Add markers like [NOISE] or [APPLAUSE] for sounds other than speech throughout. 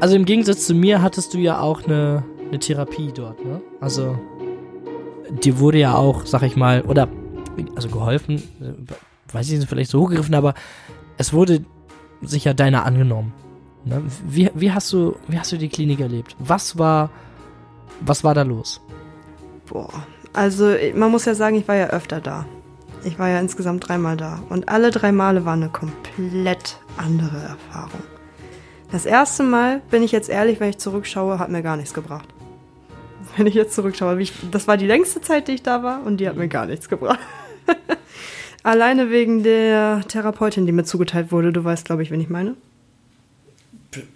Also im Gegensatz zu mir hattest du ja auch eine, eine Therapie dort, ne? Also dir wurde ja auch, sag ich mal, oder also geholfen, äh, weiß ich nicht, vielleicht so hochgegriffen, aber es wurde sich ja deiner angenommen. Ne? Wie, wie, hast du, wie hast du die Klinik erlebt? Was war, was war da los? Boah, also man muss ja sagen, ich war ja öfter da. Ich war ja insgesamt dreimal da. Und alle drei Male war eine komplett andere Erfahrung. Das erste Mal, bin ich jetzt ehrlich, wenn ich zurückschaue, hat mir gar nichts gebracht. Wenn ich jetzt zurückschaue, ich, das war die längste Zeit, die ich da war und die hat mir gar nichts gebracht. [LAUGHS] Alleine wegen der Therapeutin, die mir zugeteilt wurde. Du weißt, glaube ich, wen ich meine.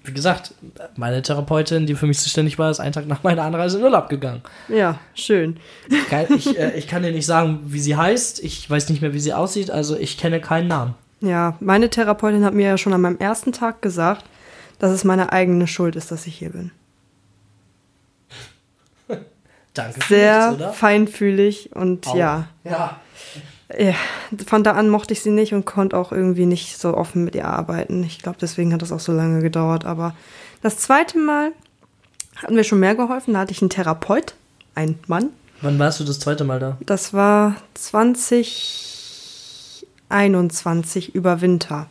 Wie gesagt, meine Therapeutin, die für mich zuständig war, ist einen Tag nach meiner Anreise in Urlaub gegangen. Ja, schön. [LAUGHS] Ich, äh, ich kann dir nicht sagen, wie sie heißt. Ich weiß nicht mehr, wie sie aussieht. Also ich kenne keinen Namen. Ja, meine Therapeutin hat mir ja schon an meinem ersten Tag gesagt, dass es meine eigene Schuld ist, dass ich hier bin. [LAUGHS] Danke. Sehr nichts, feinfühlig und Au. ja. Ja. Ja, von da an mochte ich sie nicht und konnte auch irgendwie nicht so offen mit ihr arbeiten. Ich glaube, deswegen hat das auch so lange gedauert. Aber das zweite Mal hat mir schon mehr geholfen. Da hatte ich einen Therapeut, einen Mann. Wann warst du das zweite Mal da? Das war 2021 über Winter.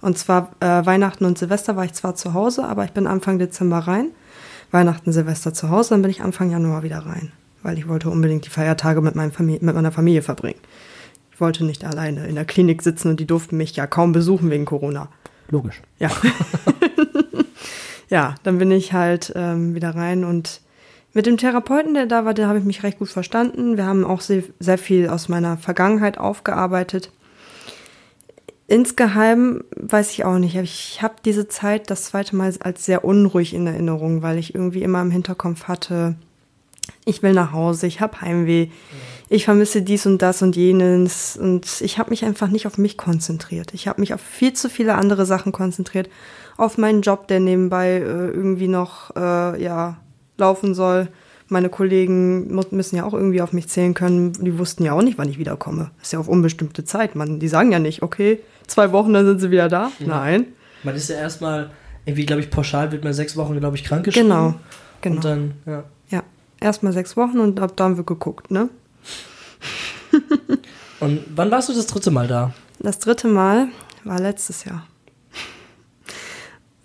Und zwar äh, Weihnachten und Silvester war ich zwar zu Hause, aber ich bin Anfang Dezember rein. Weihnachten, Silvester zu Hause, dann bin ich Anfang Januar wieder rein, weil ich wollte unbedingt die Feiertage mit, mit meiner Familie verbringen. Ich wollte nicht alleine in der Klinik sitzen und die durften mich ja kaum besuchen wegen Corona. Logisch. Ja. [LAUGHS] ja, dann bin ich halt ähm, wieder rein und mit dem Therapeuten, der da war, der habe ich mich recht gut verstanden. Wir haben auch sehr, sehr viel aus meiner Vergangenheit aufgearbeitet. Insgeheim weiß ich auch nicht. Ich habe diese Zeit das zweite Mal als sehr unruhig in Erinnerung, weil ich irgendwie immer im Hinterkopf hatte, ich will nach Hause, ich habe Heimweh, ich vermisse dies und das und jenes und ich habe mich einfach nicht auf mich konzentriert. Ich habe mich auf viel zu viele andere Sachen konzentriert, auf meinen Job, der nebenbei äh, irgendwie noch äh, ja laufen soll meine Kollegen müssen ja auch irgendwie auf mich zählen können. Die wussten ja auch nicht, wann ich wiederkomme. Das ist ja auf unbestimmte Zeit. Man, die sagen ja nicht, okay, zwei Wochen, dann sind sie wieder da. Ja. Nein. Man ist ja erstmal, irgendwie, glaube ich, pauschal wird man sechs Wochen, glaube ich, krankgeschrieben. Genau, genau. Und dann, ja. Ja, erstmal sechs Wochen und ab dann wird geguckt, ne? [LAUGHS] und wann warst du das dritte Mal da? Das dritte Mal war letztes Jahr.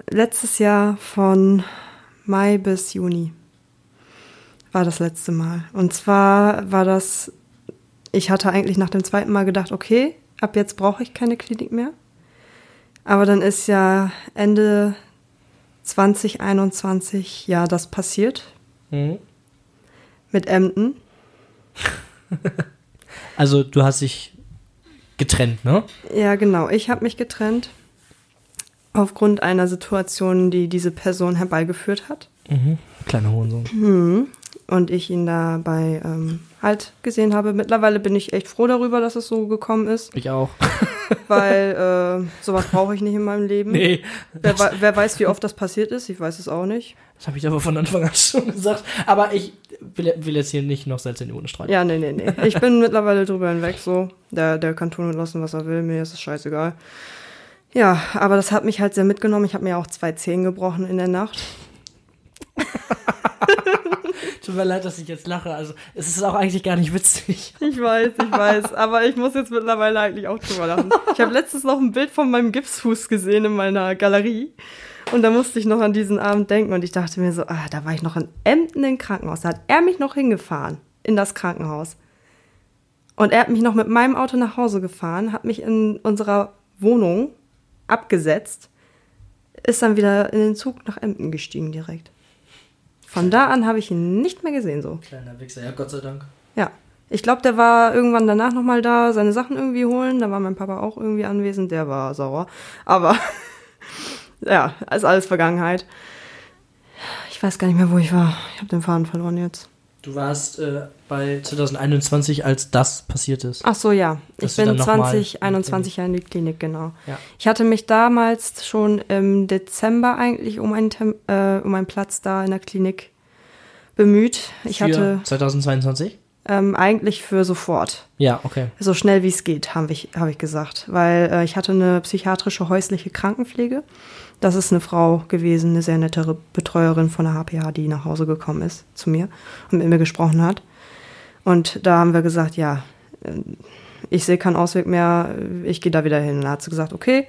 Letztes Jahr von Mai bis Juni war das letzte Mal. Und zwar war das, ich hatte eigentlich nach dem zweiten Mal gedacht, okay, ab jetzt brauche ich keine Klinik mehr. Aber dann ist ja Ende 2021 ja das passiert. Mhm. Mit Emden. [LAUGHS] also du hast dich getrennt, ne? Ja, genau. Ich habe mich getrennt aufgrund einer Situation, die diese Person herbeigeführt hat. Mhm. Kleiner Hohensohn. Mhm und ich ihn dabei ähm, halt gesehen habe. Mittlerweile bin ich echt froh darüber, dass es so gekommen ist. Ich auch. [LAUGHS] weil äh, sowas brauche ich nicht in meinem Leben. Nee. Wer, wer, weiß, wie oft das passiert ist, ich weiß es auch nicht. Das habe ich aber von Anfang an [LAUGHS] schon gesagt. Aber ich will, will jetzt hier nicht noch Salz in die Ohne streiten. Ja, nee, nee, nee. Ich bin mittlerweile drüber hinweg so. Der, der kann tun und lassen, was er will. Mir ist es scheißegal. Ja, aber das hat mich halt sehr mitgenommen. Ich habe mir auch zwei Zehen gebrochen in der Nacht. [LAUGHS] Tut mir leid, dass ich jetzt lache. Also, es ist auch eigentlich gar nicht witzig. Ich weiß, ich weiß. Aber ich muss jetzt mittlerweile eigentlich auch drüber lachen. Ich habe letztens noch ein Bild von meinem Gipsfuß gesehen in meiner Galerie. Und da musste ich noch an diesen Abend denken. Und ich dachte mir so, ah, da war ich noch in Emden im Krankenhaus. Da hat er mich noch hingefahren in das Krankenhaus. Und er hat mich noch mit meinem Auto nach Hause gefahren, hat mich in unserer Wohnung abgesetzt, ist dann wieder in den Zug nach Emden gestiegen direkt. Von da an habe ich ihn nicht mehr gesehen so. Kleiner Wichser, ja, Gott sei Dank. Ja. Ich glaube, der war irgendwann danach nochmal da, seine Sachen irgendwie holen. Da war mein Papa auch irgendwie anwesend. Der war sauer. Aber [LAUGHS] ja, ist alles Vergangenheit. Ich weiß gar nicht mehr, wo ich war. Ich habe den Faden verloren jetzt. Du warst äh, bei 2021, als das passiert ist. Ach so, ja. ich bin 2021 ja in die Klinik, genau. Ja. Ich hatte mich damals schon im Dezember eigentlich um einen, äh, um einen Platz da in der Klinik bemüht. Ich für hatte 2022? Ähm, eigentlich für sofort. Ja, okay. So schnell wie es geht, habe ich, hab ich gesagt. Weil äh, ich hatte eine psychiatrische häusliche Krankenpflege. Das ist eine Frau gewesen, eine sehr nette Betreuerin von der HPH, die nach Hause gekommen ist zu mir und mit mir gesprochen hat. Und da haben wir gesagt, ja, äh, ich sehe keinen Ausweg mehr, ich gehe da wieder hin. Und da hat sie gesagt, okay,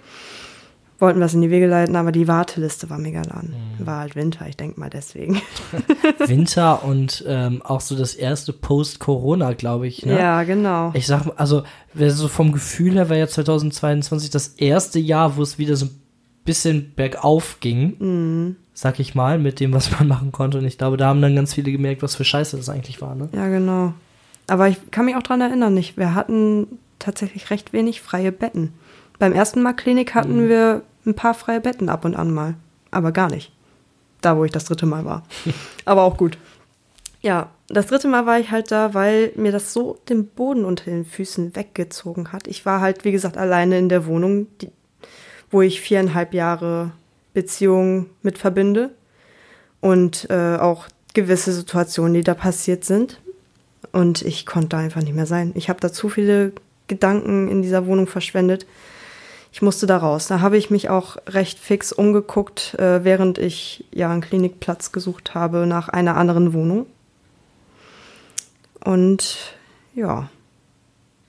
wollten wir es in die Wege leiten, aber die Warteliste war mega lang. Mhm. War halt Winter, ich denke mal deswegen. [LAUGHS] Winter und ähm, auch so das erste Post-Corona, glaube ich. Ne? Ja, genau. Ich sag, also so vom Gefühl her war ja 2022 das erste Jahr, wo es wieder so ein bisschen bergauf ging, mhm. sag ich mal, mit dem, was [LAUGHS] man machen konnte. Und ich glaube, da haben dann ganz viele gemerkt, was für Scheiße das eigentlich war. Ne? Ja, genau. Aber ich kann mich auch daran erinnern, nicht. Wir hatten tatsächlich recht wenig freie Betten. Beim ersten Mal Klinik hatten mhm. wir ein paar freie Betten ab und an mal. Aber gar nicht. Da, wo ich das dritte Mal war. [LAUGHS] aber auch gut. Ja, das dritte Mal war ich halt da, weil mir das so den Boden unter den Füßen weggezogen hat. Ich war halt, wie gesagt, alleine in der Wohnung, die, wo ich viereinhalb Jahre Beziehung mit verbinde. Und äh, auch gewisse Situationen, die da passiert sind. Und ich konnte da einfach nicht mehr sein. Ich habe da zu viele Gedanken in dieser Wohnung verschwendet. Ich musste da raus. Da habe ich mich auch recht fix umgeguckt, äh, während ich ja einen Klinikplatz gesucht habe nach einer anderen Wohnung. Und ja,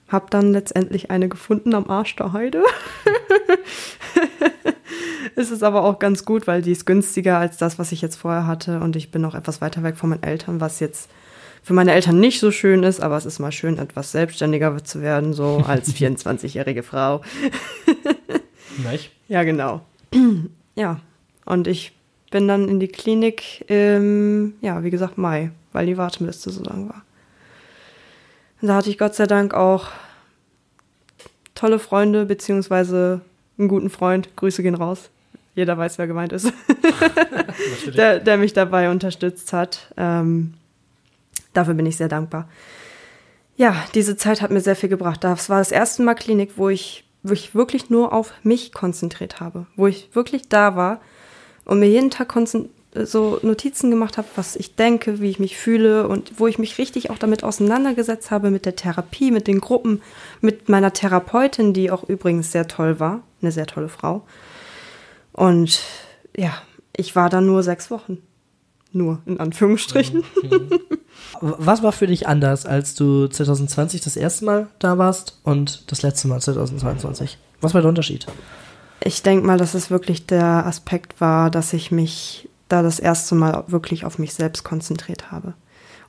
habe dann letztendlich eine gefunden am Arsch der Heide. [LAUGHS] [LAUGHS] es ist aber auch ganz gut, weil die ist günstiger als das, was ich jetzt vorher hatte. Und ich bin noch etwas weiter weg von meinen Eltern, was jetzt für meine Eltern nicht so schön ist, aber es ist mal schön, etwas selbstständiger zu werden, so als [LAUGHS] 24-jährige Frau. [LAUGHS] Nicht? Ja, genau. [CLEARS THROAT] Ja, und ich bin dann in die Klinik, ähm, ja, wie gesagt, Mai, weil die Warteliste so lang war. Und da hatte ich Gott sei Dank auch tolle Freunde, beziehungsweise einen guten Freund. Grüße gehen raus. Jeder weiß, wer gemeint ist. [LAUGHS] der, der, mich dabei unterstützt hat. Ähm, dafür bin ich sehr dankbar. Ja, diese Zeit hat mir sehr viel gebracht. Das war das erste Mal Klinik, wo ich, wo ich wirklich nur auf mich konzentriert habe, wo ich wirklich da war und mir jeden Tag so Notizen gemacht habe, was ich denke, wie ich mich fühle und wo ich mich richtig auch damit auseinandergesetzt habe mit der Therapie, mit den Gruppen, mit meiner Therapeutin, die auch übrigens sehr toll war, eine sehr tolle Frau. Und ja, ich war da nur sechs Wochen. Nur, in Anführungsstrichen. Mhm. mhm. Was war für dich anders, als du 2020 das erste Mal da warst und das letzte Mal 2022? Was war der Unterschied? Ich denke mal, dass es wirklich der Aspekt war, dass ich mich da das erste Mal wirklich auf mich selbst konzentriert habe.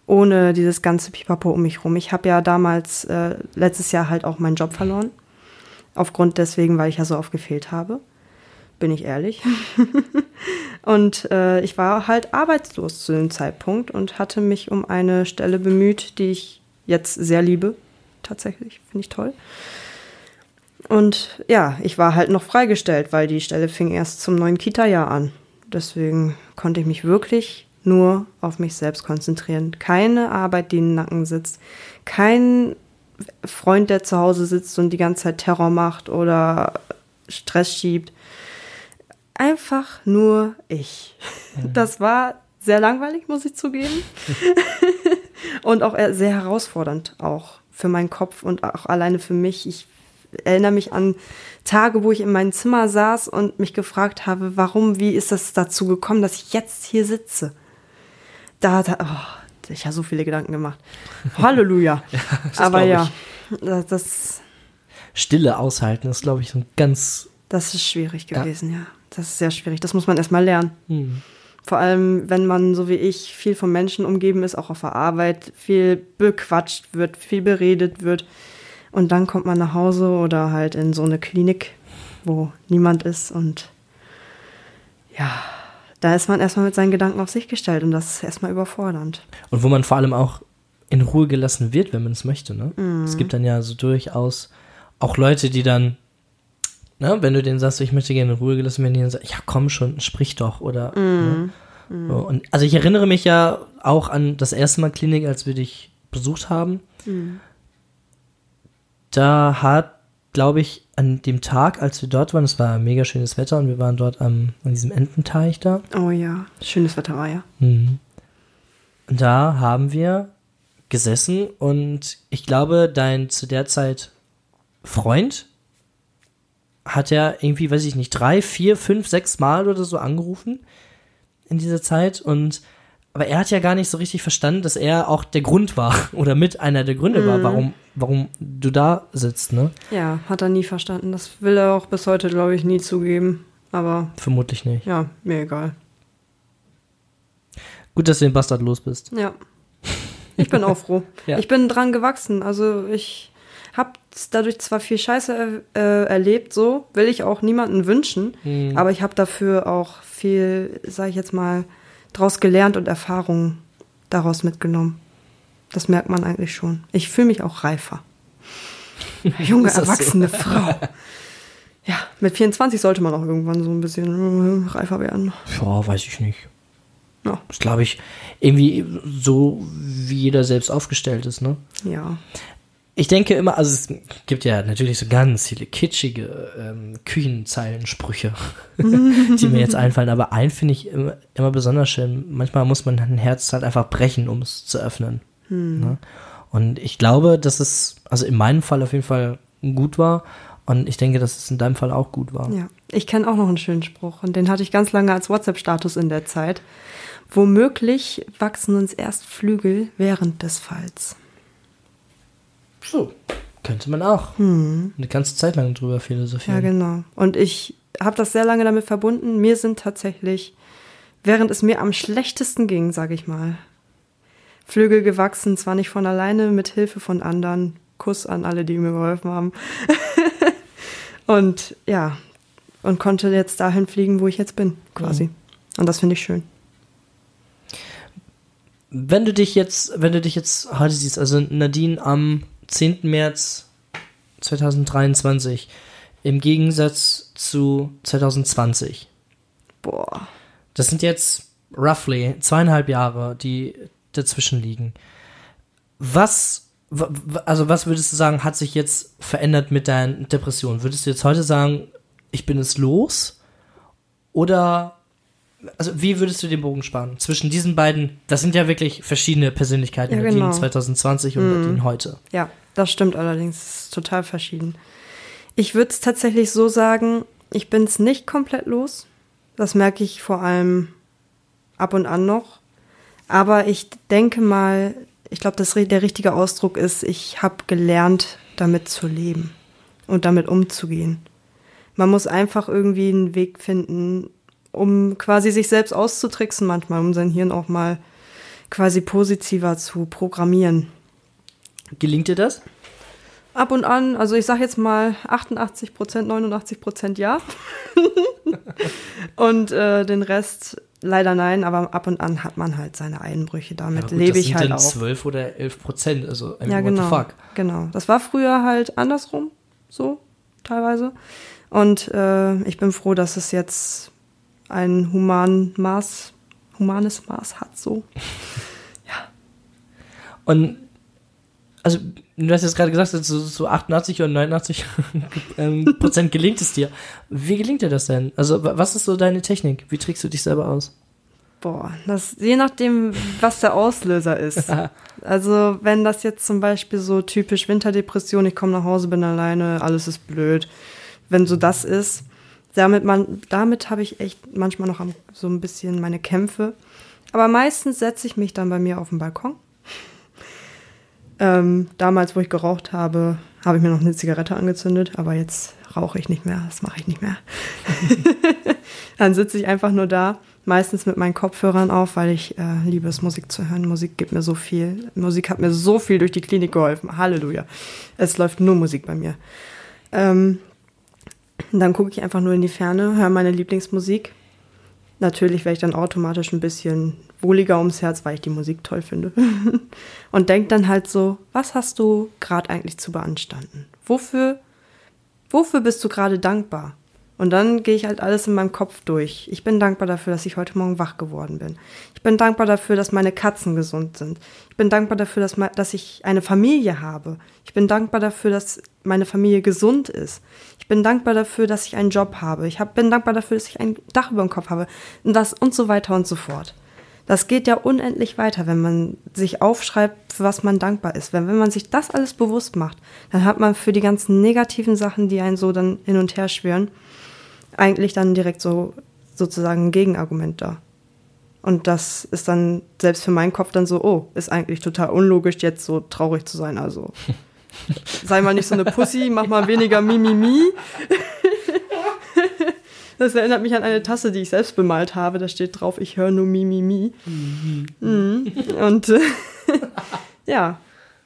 Ohne dieses ganze Pipapo um mich rum. Ich habe ja damals äh, letztes Jahr halt auch meinen Job verloren. Aufgrund deswegen, weil ich ja so oft gefehlt habe bin ich ehrlich. [LAUGHS] und äh, ich war halt arbeitslos zu dem Zeitpunkt und hatte mich um eine Stelle bemüht, die ich jetzt sehr liebe. Tatsächlich, finde ich toll. Und ja, ich war halt noch freigestellt, weil die Stelle fing erst zum neuen Kita-Jahr an. Deswegen konnte ich mich wirklich nur auf mich selbst konzentrieren. Keine Arbeit, die im Nacken sitzt. Kein Freund, der zu Hause sitzt und die ganze Zeit Terror macht oder Stress schiebt einfach nur ich. Mhm. Das war sehr langweilig, muss ich zugeben. [LAUGHS] und auch sehr herausfordernd auch für meinen Kopf und auch alleine für mich. Ich erinnere mich an Tage, wo ich in meinem Zimmer saß und mich gefragt habe, warum, wie ist das dazu gekommen, dass ich jetzt hier sitze? Da hat oh, ich habe so viele Gedanken gemacht. [LAUGHS] Halleluja. ja, Aber ja, das, das, Stille aushalten ist, glaube ich, so ein ganz. Das ist schwierig gewesen, ja. ja. Das ist sehr schwierig. Das muss man erstmal lernen. Mhm. Vor allem, wenn man, so wie ich, viel von Menschen umgeben ist, auch auf der Arbeit, viel bequatscht wird, viel beredet wird. Und dann kommt man nach Hause oder halt in so eine Klinik, wo niemand ist. Und ja, da ist man erstmal mit seinen Gedanken auf sich gestellt und das ist erstmal überfordernd. Und wo man vor allem auch in Ruhe gelassen wird, wenn man es möchte. Ne? Mhm. Es gibt dann ja so durchaus auch Leute, die dann ne, wenn du denen sagst, ich möchte gerne in Ruhe gelassen werden, die dann sagen, ja komm schon, sprich doch oder. Mm. Ne? So, und, also ich erinnere mich ja auch an das erste Mal Klinik, als wir dich besucht haben. Mm. Da hat, glaube ich, an dem Tag, als wir dort waren, es war mega schönes Wetter und wir waren dort am, an diesem Ententeich da. Oh ja, schönes Wetter war ja. Mhm. Und da haben wir gesessen und ich glaube, dein zu der Zeit Freund hat er irgendwie, weiß ich nicht, drei, vier, fünf, sechs Mal oder so angerufen in dieser Zeit und aber er hat ja gar nicht so richtig verstanden, dass er auch der Grund war [LAUGHS] oder mit einer der Gründe Mhm. war, warum, warum du da sitzt, ne? Ja, hat er nie verstanden. Das will er auch bis heute, glaube ich, nie zugeben. Aber Vermutlich nicht. ja, mir egal. Gut, dass du den Bastard los bist. Ja. Ich bin auch froh. [LAUGHS] Ja. Ich bin dran gewachsen. Also ich habe dadurch zwar viel Scheiße äh, erlebt, so will ich auch niemanden wünschen, Mhm. aber ich habe dafür auch viel, sage ich jetzt mal, draus gelernt und Erfahrungen daraus mitgenommen. Das merkt man eigentlich schon. Ich fühle mich auch reifer. [LAUGHS] Junge, das so? erwachsene Frau. Ja, mit 24 sollte man auch irgendwann so ein bisschen äh, reifer werden. Ja, weiß ich nicht. Ja. Das glaube ich irgendwie so, wie jeder selbst aufgestellt ist, ne? Ja. Ich denke immer, also es gibt ja natürlich so ganz viele kitschige ähm, Küchenzeilensprüche, [LAUGHS] die mir jetzt einfallen, aber einen finde ich immer, immer besonders schön. Manchmal muss man ein Herz halt einfach brechen, um es zu öffnen. Ne? Und ich glaube, dass es, also in meinem Fall auf jeden Fall gut war und ich denke, dass es in deinem Fall auch gut war. Ja, ich kenne auch noch einen schönen Spruch und den hatte ich ganz lange als WhatsApp-Status in der Zeit. Womöglich wachsen uns erst Flügel während des Falls. So, könnte man auch. Eine ganze Zeit lang drüber philosophieren. Ja, genau. Und ich habe das sehr lange damit verbunden. Mir sind tatsächlich, während es mir am schlechtesten ging, sage ich mal, Flügel gewachsen, zwar nicht von alleine, mit Hilfe von anderen. Kuss an alle, die mir geholfen haben. [LAUGHS] und ja, und konnte jetzt dahin fliegen, wo ich jetzt bin, quasi. Und das finde ich schön. Wenn du dich jetzt, wenn du dich jetzt heute siehst, also Nadine am 10. März 2023, im Gegensatz zu 2020, Boah. das sind jetzt roughly zweieinhalb Jahre, die dazwischen liegen. Was, also was würdest du sagen, hat sich jetzt verändert mit deinen Depressionen? Würdest du jetzt heute sagen, ich bin es los? Oder also wie würdest du den Bogen spannen zwischen diesen beiden? Das sind ja wirklich verschiedene Persönlichkeiten, Ja, genau. 2020 und Nadine heute. Ja, das stimmt allerdings. Es ist total verschieden. Ich würde es tatsächlich so sagen, ich bin es nicht komplett los. Das merke ich vor allem ab und an noch. Aber ich denke mal, ich glaube, der richtige Ausdruck ist, ich habe gelernt, damit zu leben und damit umzugehen. Man muss einfach irgendwie einen Weg finden, um quasi sich selbst auszutricksen manchmal, um sein Hirn auch mal quasi positiver zu programmieren. Gelingt dir das? Ab und an, also ich sag jetzt mal 88 Prozent, 89 Prozent ja. [LAUGHS] und äh, den Rest leider nein, aber ab und an hat man halt seine Einbrüche. Damit Ja, gut, lebe das ich sind halt auch. 12 oder 11 Prozent, also mean, Ja, genau. fuck. Genau. Das war früher halt andersrum, so teilweise. Und äh, ich bin froh, dass es jetzt ein human Maß, humanes Maß hat, so. [LAUGHS] Und also du hast jetzt gerade gesagt, so, so 88 oder 89 [LAUGHS] ähm, Prozent gelingt es dir. Wie gelingt dir das denn? Also wa- was ist so deine Technik? Wie trägst du dich selber aus? Boah, das je nachdem, was der Auslöser ist. [LAUGHS] Also wenn das jetzt zum Beispiel so typisch Winterdepression, ich komme nach Hause, bin alleine, alles ist blöd. Wenn so das ist, damit man, damit habe ich echt manchmal noch am, so ein bisschen meine Kämpfe. Aber meistens setze ich mich dann bei mir auf den Balkon. Ähm, damals, wo ich geraucht habe, habe ich mir noch eine Zigarette angezündet, aber jetzt rauche ich nicht mehr, das mache ich nicht mehr. [LAUGHS] Dann sitze ich einfach nur da, meistens mit meinen Kopfhörern auf, weil ich äh, liebe es, Musik zu hören. Musik gibt mir so viel. Musik hat mir so viel durch die Klinik geholfen. Halleluja. Es läuft nur Musik bei mir. Ähm, dann gucke ich einfach nur in die Ferne, höre meine Lieblingsmusik. Natürlich werde ich dann automatisch ein bisschen wohliger ums Herz, weil ich die Musik toll finde. [LAUGHS] Und denke dann halt so, was hast du gerade eigentlich zu beanstanden? Wofür, wofür bist du gerade dankbar? Und dann gehe ich halt alles in meinem Kopf durch. Ich bin dankbar dafür, dass ich heute Morgen wach geworden bin. Ich bin dankbar dafür, dass meine Katzen gesund sind. Ich bin dankbar dafür, dass, dass ich eine Familie habe. Ich bin dankbar dafür, dass meine Familie gesund ist. Ich bin dankbar dafür, dass ich einen Job habe. Ich hab, bin dankbar dafür, dass ich ein Dach über dem Kopf habe. Und das und so weiter und so fort. Das geht ja unendlich weiter, wenn man sich aufschreibt, für was man dankbar ist. Wenn, wenn man sich das alles bewusst macht, dann hat man für die ganzen negativen Sachen, die einen so dann hin und her schwören, eigentlich dann direkt so sozusagen ein Gegenargument da. Und das ist dann selbst für meinen Kopf dann so, oh, ist eigentlich total unlogisch, jetzt so traurig zu sein. Also [LAUGHS] sei mal nicht so eine Pussy, mach mal weniger Mimimi. Das erinnert mich an eine Tasse, die ich selbst bemalt habe. Da steht drauf, ich höre nur Mimimi. Mhm. Und äh, [LAUGHS] ja,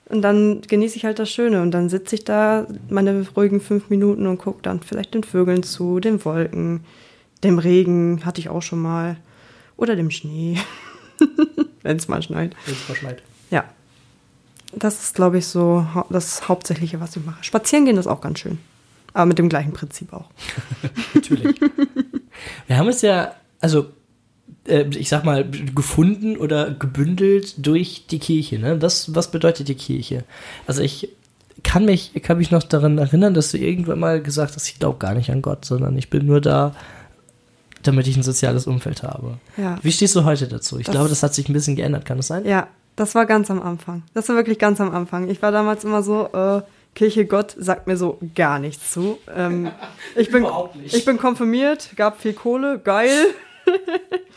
und dann genieße ich halt das Schöne. Und dann sitze ich da meine ruhigen fünf Minuten und gucke dann vielleicht den Vögeln zu, den Wolken, dem Regen, hatte ich auch schon mal. Oder dem Schnee. [LAUGHS] Wenn es mal schneit. Wenn es mal schneit. Ja. Das ist, glaube ich, so das Hauptsächliche, was ich mache. Spazieren gehen ist auch ganz schön. Aber mit dem gleichen Prinzip auch. [LAUGHS] Natürlich. Wir haben es ja, also äh, ich sag mal, gefunden oder gebündelt durch die Kirche. Ne? Was, was bedeutet die Kirche? Also ich kann mich, kann mich noch daran erinnern, dass du irgendwann mal gesagt hast, ich glaube gar nicht an Gott, sondern ich bin nur da, damit ich ein soziales Umfeld habe. Ja. Wie stehst du heute dazu? Ich Das- glaube, das hat sich ein bisschen geändert, kann das sein? Ja, das war ganz am Anfang. Das war wirklich ganz am Anfang. Ich war damals immer so, äh, Kirche Gott sagt mir so gar nichts zu. Ähm, [LAUGHS] ich, bin, ich bin konfirmiert, gab viel Kohle, geil. [LAUGHS]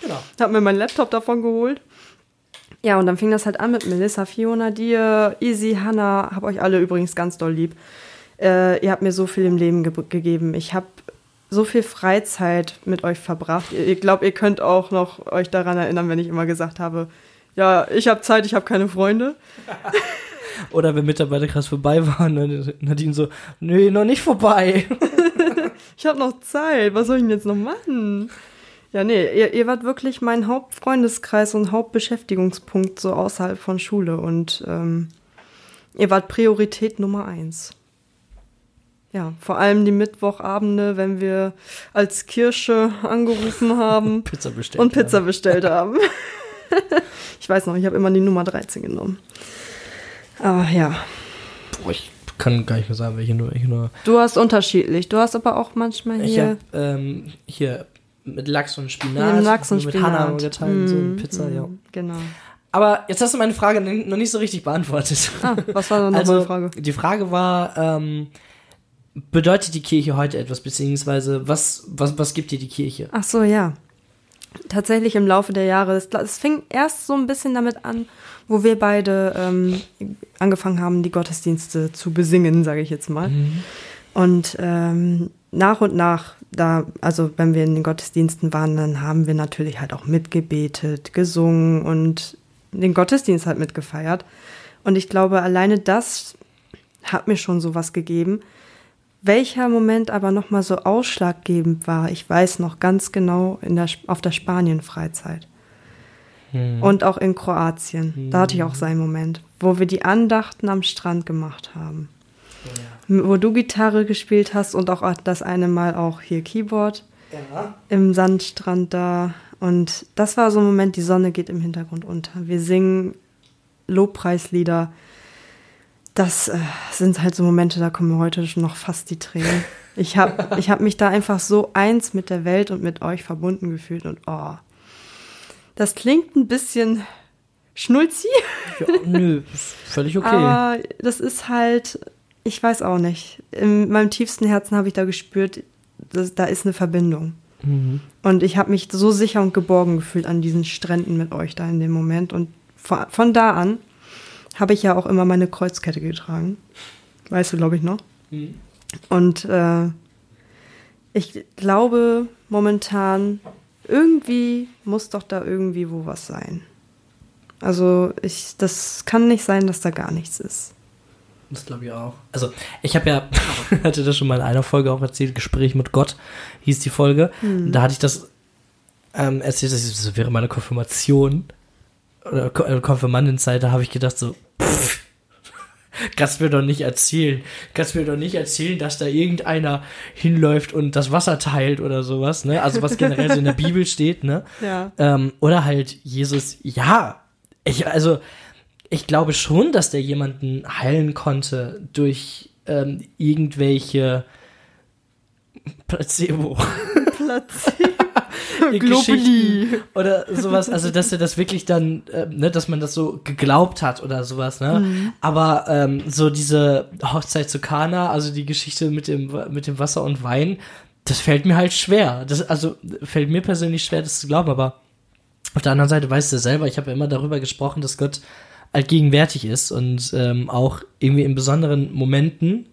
Genau. Hab mir meinen Laptop davon geholt. Ja, und dann fing das halt an mit Melissa, Fiona, dir, Easy, Hannah. Hab euch alle übrigens ganz doll lieb. Äh, ihr habt mir so viel im Leben ge gegeben. Ich habe so viel Freizeit mit euch verbracht. Ihr, ihr glaubt, ihr könnt auch noch euch daran erinnern, wenn ich immer gesagt habe, ja, ich habe Zeit, ich habe keine Freunde. [LAUGHS] Oder wenn Mitarbeiterkreis vorbei war, ne, Nadine so, nö, noch nicht vorbei. [LAUGHS] Ich habe noch Zeit, was soll ich denn jetzt noch machen? Ja, nee, ihr, ihr wart wirklich mein Hauptfreundeskreis und Hauptbeschäftigungspunkt so außerhalb von Schule und ähm, ihr wart Priorität Nummer eins. Ja, vor allem die Mittwochabende, wenn wir als Kirsche angerufen haben [LAUGHS] Pizza bestellt. und Pizza haben. bestellt haben. [LAUGHS] ich weiß noch, ich habe immer die Nummer 13 genommen. Aber ja, Boah, ich kann gar nicht mehr sagen, welche nur. Welche nur. du hast unterschiedlich. Du hast aber auch manchmal Ich hier. habe ähm, hier mit Lachs und Spinat. Mit Lachs und mit Spinat. Hannah geteilt, so Mm, Pizza, mm, ja. Genau. Aber jetzt hast du meine Frage noch nicht so richtig beantwortet. Ah, was war noch also, Frage? die Frage war, ähm, bedeutet die Kirche heute etwas, beziehungsweise was, was, was gibt dir die Kirche? Ach so, ja. Tatsächlich im Laufe der Jahre. Es, fing erst so ein bisschen damit an, wo wir beide ähm, angefangen haben, die Gottesdienste zu besingen, sage ich jetzt mal. Und ähm, nach und nach, da, also wenn wir in den Gottesdiensten waren, dann haben wir natürlich halt auch mitgebetet, gesungen und den Gottesdienst halt mitgefeiert. Und ich glaube, alleine das hat mir schon sowas gegeben. Welcher Moment aber nochmal so ausschlaggebend war, ich weiß noch ganz genau in der, auf der Spanien-Freizeit. Und auch in Kroatien. Da hatte ich auch seinen Moment, wo wir die Andachten am Strand gemacht haben. Wo du Gitarre gespielt hast und auch das eine Mal auch hier Keyboard Ja. im Sandstrand da. Und das war so ein Moment, die Sonne geht im Hintergrund unter. Wir singen Lobpreislieder. Das äh, sind halt so Momente, da kommen mir heute schon noch fast die Tränen. Ich habe ich hab mich da einfach so eins mit der Welt und mit euch verbunden gefühlt. Und oh, das klingt ein bisschen schnulzi, ja, nö, ist völlig okay. aber das ist halt, ich weiß auch nicht. In meinem tiefsten Herzen habe ich da gespürt, dass, da ist eine Verbindung. Mhm. Und ich habe mich so sicher und geborgen gefühlt an diesen Stränden mit euch da in dem Moment. Und von, von da an habe ich ja auch immer meine Kreuzkette getragen. Weißt du, glaube ich, noch. Mhm. Und äh, ich glaube momentan, irgendwie muss doch da irgendwie wo was sein. Also ich, das kann nicht sein, dass da gar nichts ist. Das glaube ich auch. Also, ich habe ja, [LAUGHS] hatte das schon mal in einer Folge auch erzählt, Gespräch mit Gott hieß die Folge. Da hatte ich das ähm, erzählt, das wäre meine Konfirmation oder äh, Konfirmandenzeit, da habe ich gedacht so, pff, kannst mir doch nicht erzählen, kannst mir doch nicht erzählen, dass da irgendeiner hinläuft und das Wasser teilt oder sowas, ne? Also was generell so in der Bibel steht, ne? [LAUGHS] Ja. Ähm, oder halt Jesus, ja, ich, also, ich glaube schon, dass der jemanden heilen konnte durch ähm, irgendwelche Placebo. Platz. [LAUGHS] Geschichten oder sowas. Also, dass er das wirklich dann, äh, ne, dass man das so geglaubt hat oder sowas, ne? Mhm. Aber ähm, so diese Hochzeit zu Kana, also die Geschichte mit dem, mit dem Wasser und Wein, das fällt mir halt schwer. Das, also fällt mir persönlich schwer, das zu glauben, aber auf der anderen Seite weißt du selber, ich habe ja immer darüber gesprochen, dass Gott allgegenwärtig ist und ähm, auch irgendwie in besonderen Momenten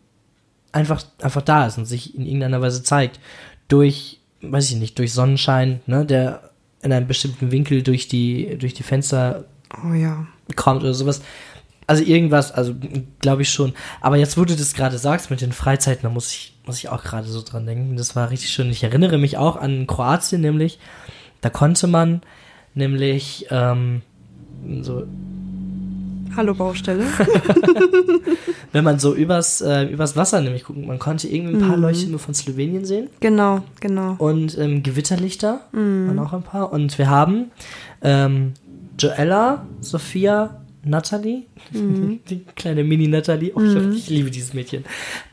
einfach, einfach da ist und sich in irgendeiner Weise zeigt. Durch, weiß ich nicht, durch Sonnenschein, ne, der in einem bestimmten Winkel durch die, durch die Fenster oh, ja. kommt oder sowas. Also irgendwas, also glaube ich schon. Aber jetzt, wo du das gerade sagst mit den Freizeiten, da muss ich, muss ich auch gerade so dran denken. Das war richtig schön. Ich erinnere mich auch an Kroatien, nämlich, da konnte man nämlich ähm, so Hallo Baustelle. [LAUGHS] [LAUGHS] Wenn man so übers, äh, übers Wasser nämlich guckt, man konnte irgendwie ein paar mhm. Leuchtturme von Slowenien sehen. Genau, genau. Und ähm, Gewitterlichter mhm. waren auch ein paar. Und wir haben ähm, Joella, Sophia, Natalie, mhm. [LAUGHS] die kleine Mini-Natalie, oh, ich, mhm. ich, liebe dieses Mädchen,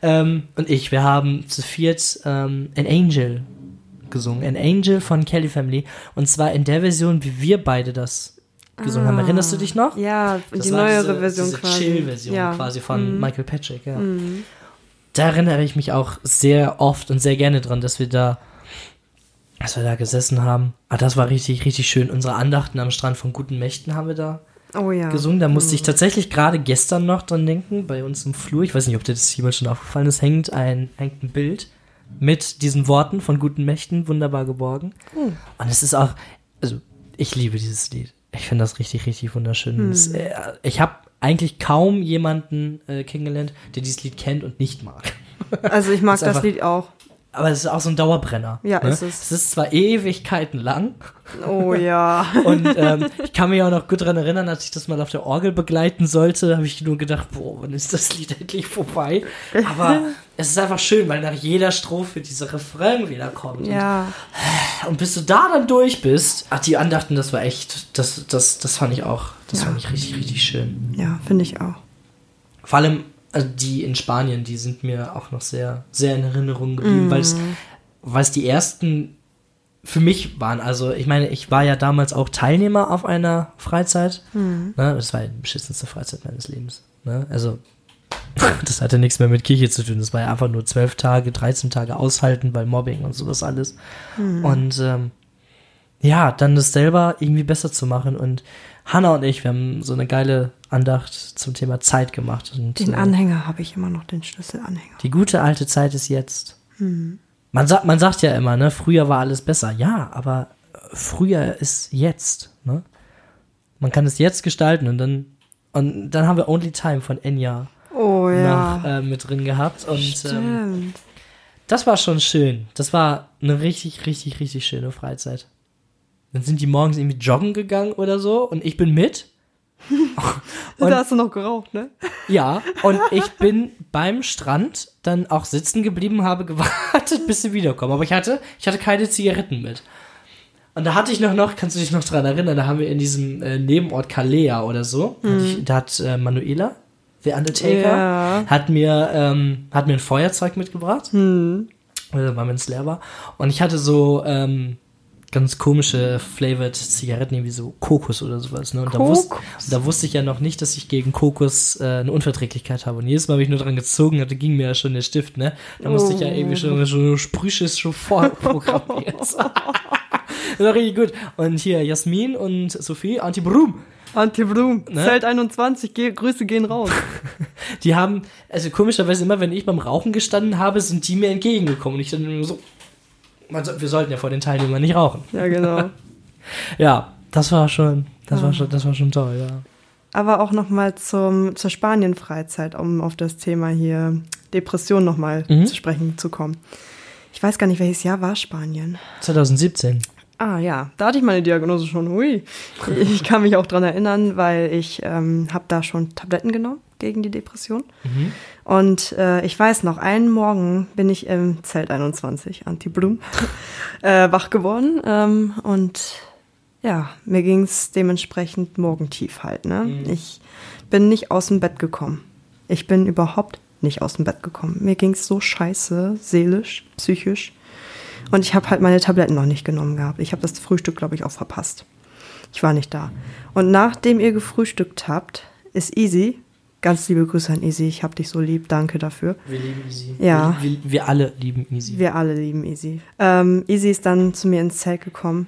ähm, und ich, wir haben zu viert ähm, An Angel gesungen. An Angel von Kelly Family. Und zwar in der Version, wie wir beide das gesungen ah, haben. Erinnerst du dich noch? Ja, das die neuere diese, Version diese quasi. Chill-Version ja. quasi von mhm. Michael Patrick, ja. Mhm. Da erinnere ich mich auch sehr oft und sehr gerne dran, dass wir da, dass wir da gesessen haben. Ah, das war richtig, richtig schön. Unsere Andachten am Strand von guten Mächten haben wir da oh, ja. gesungen. Da musste mhm. ich tatsächlich gerade gestern noch dran denken, bei uns im Flur. Ich weiß nicht, ob dir das jemand schon aufgefallen ist, hängt ein, hängt ein Bild mit diesen Worten von guten Mächten, wunderbar geborgen. Mhm. Und es ist auch, also ich liebe dieses Lied. Ich finde das richtig, richtig wunderschön. Hm. Das, äh, ich habe eigentlich kaum jemanden äh, kennengelernt, der dieses Lied kennt und nicht mag. Also ich mag das, das Lied auch. Aber es ist auch so ein Dauerbrenner. Ja, ne? ist es. Es ist zwar Ewigkeiten lang. Oh ja. [LAUGHS] Und ähm, ich kann mich auch noch gut daran erinnern, als ich das mal auf der Orgel begleiten sollte, habe ich nur gedacht, boah, wann ist das Lied endlich vorbei? Aber [LAUGHS] es ist einfach schön, weil nach jeder Strophe dieser Refrain wieder kommt. Ja. Und, und bis du da dann durch bist, ach, die Andachten, das war echt, das, das, das fand ich auch, das ja. fand ich richtig, richtig schön. Ja, finde ich auch. Vor allem also die in Spanien, die sind mir auch noch sehr, sehr in Erinnerung geblieben, mm. weil es, die ersten für mich waren. Also ich meine, ich war ja damals auch Teilnehmer auf einer Freizeit. Mm. Ne? Das war die beschissenste Freizeit meines Lebens. Ne? Also [LAUGHS] das hatte nichts mehr mit Kirche zu tun. Das war ja einfach nur zwölf Tage, 13 Tage aushalten bei Mobbing und sowas alles. Mm. Und ähm, ja, dann das selber irgendwie besser zu machen. Und Hanna und ich, wir haben so eine geile Andacht zum Thema Zeit gemacht. Und, den äh, Anhänger habe ich immer noch, den Schlüsselanhänger. Die gute alte Zeit ist jetzt. Hm. Man, sagt, man sagt ja immer, ne, früher war alles besser. Ja, aber früher ist jetzt. Ne? Man kann es jetzt gestalten und dann, und dann haben wir Only Time von Enya oh, ja. noch äh, mit drin gehabt. Und ähm, das war schon schön. Das war eine richtig, richtig, richtig schöne Freizeit. Dann sind die morgens irgendwie joggen gegangen oder so und ich bin mit. Und, da hast du noch geraucht, ne? Ja, und ich bin beim Strand dann auch sitzen geblieben, habe gewartet, bis sie wiederkommen. Aber ich hatte, ich hatte keine Zigaretten mit. Und da hatte ich noch, noch, kannst du dich noch dran erinnern, da haben wir in diesem äh, Nebenort Kalea oder so, mhm. ich, da hat äh, Manuela, The Undertaker, ja. hat mir, ähm, hat mir ein Feuerzeug mitgebracht, mhm. weil mein leer war. Und ich hatte so, ähm, ganz komische flavored Zigaretten, irgendwie so Kokos oder sowas. Ne? Und da, wusste, da wusste ich ja noch nicht, dass ich gegen Kokos äh, eine Unverträglichkeit habe. Und jedes Mal, wenn ich nur dran gezogen hatte, ging mir ja schon der Stift, ne? Da musste oh. ich ja irgendwie schon, schon Sprüches schon vorprogrammiert. das [LAUGHS] [LAUGHS] war richtig gut. Und hier Jasmin und Sophie, Anti-Brum. Anti-Brum, ne? Zelt 21, Ge Grüße gehen raus. [LAUGHS] die haben, also komischerweise immer, wenn ich beim Rauchen gestanden habe, sind die mir entgegengekommen. Und ich dann nur so, wir sollten ja vor den Teilnehmern nicht rauchen. Ja, genau. [LAUGHS] ja, das war schon, das ja. war schon, das war schon toll, ja. Aber auch nochmal zum, zur Spanien-Freizeit, um auf das Thema hier Depression nochmal mhm. zu sprechen zu kommen. Ich weiß gar nicht, welches Jahr war Spanien? 2017. Ah ja, da hatte ich meine Diagnose schon. Hui. Ich kann mich auch dran erinnern, weil ich ähm, habe da schon Tabletten genommen gegen die Depression. Mhm. Und äh, ich weiß noch, einen Morgen bin ich im Zelt 21, Anti-Blum, [LAUGHS] äh, wach geworden. Ähm, und ja, mir ging es dementsprechend morgentief halt. Ne? Mhm. Ich bin nicht aus dem Bett gekommen. Ich bin überhaupt nicht aus dem Bett gekommen. Mir ging es so scheiße, seelisch, psychisch. Und ich habe halt meine Tabletten noch nicht genommen gehabt. Ich habe das Frühstück, glaube ich, auch verpasst. Ich war nicht da. Und nachdem ihr gefrühstückt habt, ist Easy, ganz liebe Grüße an Easy, ich hab dich so lieb, danke dafür. Wir lieben Easy. Ja. Wir, wir, wir alle lieben Easy. Wir alle lieben Easy. Ähm, Easy ist dann zu mir ins Zelt gekommen,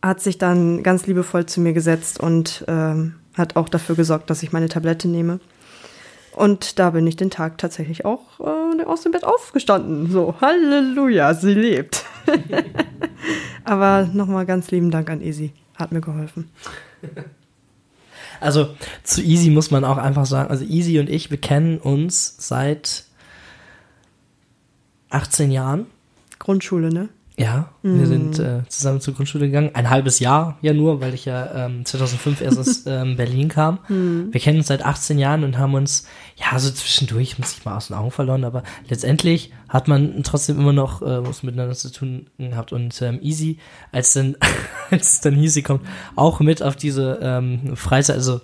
hat sich dann ganz liebevoll zu mir gesetzt und ähm, hat auch dafür gesorgt, dass ich meine Tablette nehme. Und da bin ich den Tag tatsächlich auch äh, aus dem Bett aufgestanden. So, Halleluja, sie lebt. [LAUGHS] Aber nochmal ganz lieben Dank an Easy. Hat mir geholfen. [LAUGHS] Also zu Easy muss man auch einfach sagen, also Easy und ich, wir kennen uns seit 18 Jahren. Grundschule, ne? Ja, wir sind äh, zusammen zur Grundschule gegangen. Ein halbes Jahr ja nur, weil ich ja ähm, 2005 erst aus [LAUGHS] ähm, Berlin kam. Wir kennen uns seit 18 Jahren und haben uns, ja, so zwischendurch, muss ich mal aus den Augen verloren, aber letztendlich hat man trotzdem immer noch äh, was miteinander zu tun gehabt. Und ähm, Easy, als dann, [LAUGHS] als es dann hieß, sie kommt auch mit auf diese ähm, Freizeit, also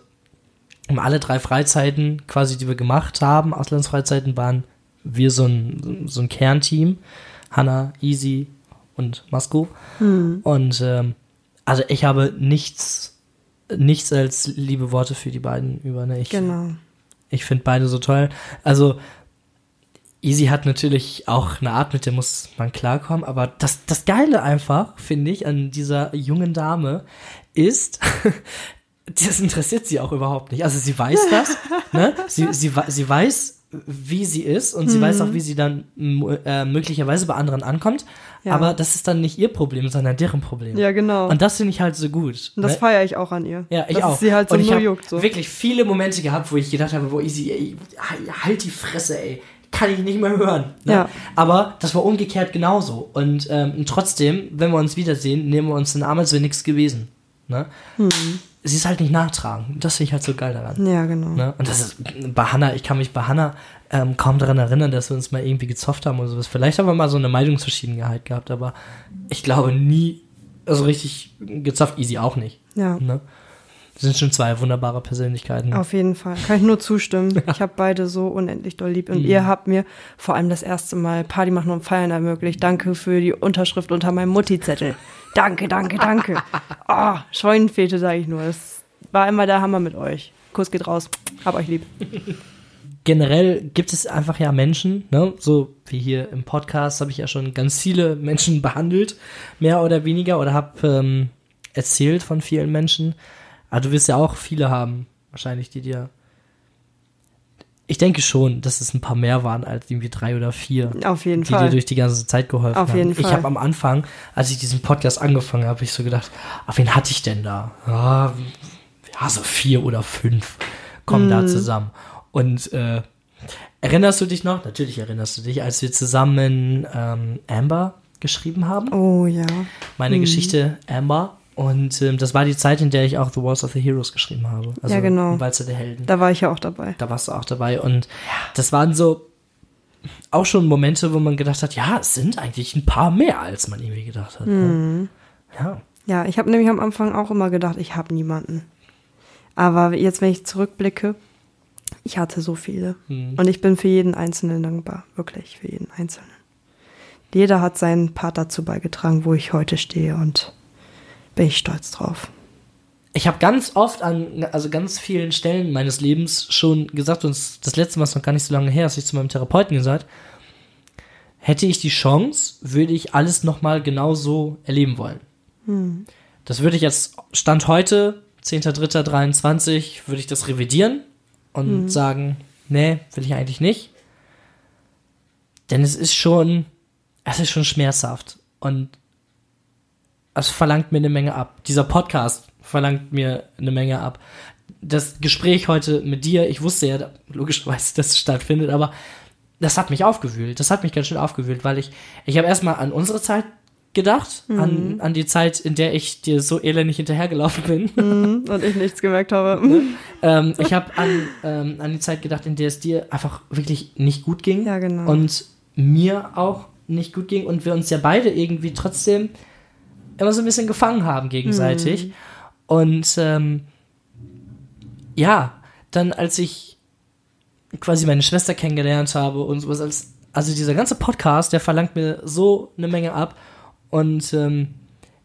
um alle drei Freizeiten quasi, die wir gemacht haben, Auslandsfreizeiten, waren wir so ein, so ein Kernteam. Hannah, Easy und Masko. Und ähm, also ich habe nichts, nichts als liebe Worte für die beiden über. Ne? Ich, Genau. ich finde beide so toll. Also Easy hat natürlich auch eine Art, mit der muss man klarkommen, aber das, das Geile einfach, finde ich, an dieser jungen Dame ist, [LAUGHS] das interessiert sie auch überhaupt nicht. Also sie weiß das, ne? Sie, sie, sie weiß, wie sie ist und sie weiß auch, wie sie dann äh, möglicherweise bei anderen ankommt. Ja. Aber das ist dann nicht ihr Problem, sondern deren Problem. Ja, genau. Und das finde ich halt so gut. Und das ne? feiere ich auch an ihr. Ja, ich dass auch. Sie halt so und ich nur habe juckt. So. wirklich viele Momente gehabt, wo ich gedacht habe, wo Easy, ey, halt die Fresse, ey. Kann ich nicht mehr hören. Ne? Ja. Aber das war umgekehrt genauso. Und ähm, trotzdem, wenn wir uns wiedersehen, nehmen wir uns den Arm, als wäre nichts gewesen. Ne? Hm. Sie ist halt nicht nachtragen. Das finde ich halt so geil daran. Ja, genau. Ne? Und das ist bei Hannah, ich kann mich bei Hannah ähm, kaum daran erinnern, dass wir uns mal irgendwie gezofft haben oder sowas. Vielleicht haben wir mal so eine Meinungsverschiedenheit gehabt, aber ich glaube nie, also richtig gezofft, easy auch nicht. Ja. Ne? Das sind schon zwei wunderbare Persönlichkeiten. Auf jeden Fall. Kann ich nur zustimmen. [LAUGHS] Ich habe beide so unendlich doll lieb. Und Mhm. ihr habt mir vor allem das erste Mal Party machen und feiern ermöglicht. Danke für die Unterschrift unter meinem Mutti-Zettel. Danke, danke, danke. Oh, [LAUGHS] Scheunenfete, sage ich nur. Das war immer der Hammer mit euch. Kuss geht raus. Hab euch lieb. Generell gibt es einfach ja Menschen, ne? so wie hier im Podcast habe ich ja schon ganz viele Menschen [LAUGHS] behandelt, mehr oder weniger, oder habe ähm, erzählt von vielen Menschen. Aber du wirst ja auch viele haben, wahrscheinlich, die dir. Ich denke schon, dass es ein paar mehr waren als irgendwie drei oder vier. Auf jeden die dir Fall. durch die ganze Zeit geholfen Auf haben. jeden Ich Fall. habe am Anfang, als ich diesen Podcast angefangen habe, ich so gedacht, auf wen hatte ich denn da? Ja, so vier oder fünf kommen Mhm. da zusammen. Und äh, erinnerst du dich noch? Natürlich erinnerst du dich, als wir zusammen ähm, Amber geschrieben haben. Oh ja. Meine Geschichte Amber. Und ähm, das war die Zeit, in der ich auch The Wars of the Heroes geschrieben habe. Also Ja, genau. Walzer der Helden Da war ich ja auch dabei. da warst du auch dabei. Und das waren so auch schon Momente, wo man gedacht hat, ja, es sind eigentlich ein paar mehr, als man irgendwie gedacht hat. ne? Ja. Ja, ich habe nämlich am Anfang auch immer gedacht, ich habe niemanden. Aber jetzt, wenn ich zurückblicke, ich hatte so viele. Mhm. Und ich bin für jeden Einzelnen dankbar. Wirklich, für jeden Einzelnen. Jeder hat seinen Part dazu beigetragen, wo ich heute stehe und bin ich stolz drauf. Ich habe ganz oft an, also ganz vielen Stellen meines Lebens schon gesagt, und das letzte Mal ist noch gar nicht so lange her, als ich zu meinem Therapeuten gesagt, hätte ich die Chance, würde ich alles nochmal genauso erleben wollen. Das würde ich jetzt, Stand heute, 10.3.23, würde ich das revidieren und sagen, nee, will ich eigentlich nicht. Denn es ist schon, es ist schon schmerzhaft und es verlangt mir eine Menge ab. Dieser Podcast verlangt mir eine Menge ab. Das Gespräch heute mit dir, ich wusste ja logischerweise, dass es stattfindet, aber das hat mich aufgewühlt. Das hat mich ganz schön aufgewühlt, weil ich, ich habe erstmal an unsere Zeit gedacht, an, an die Zeit, in der ich dir so elendig hinterhergelaufen bin. [LAUGHS] Und ich nichts gemerkt habe. [LAUGHS] ähm, ich habe an, ähm, an die Zeit gedacht, in der es dir einfach wirklich nicht gut ging. Ja, genau. Und mir auch nicht gut ging und wir uns ja beide irgendwie trotzdem immer so ein bisschen gefangen haben gegenseitig. Und ähm, ja, dann als ich quasi meine Schwester kennengelernt habe und sowas, als also dieser ganze Podcast, der verlangt mir so eine Menge ab. Und ähm,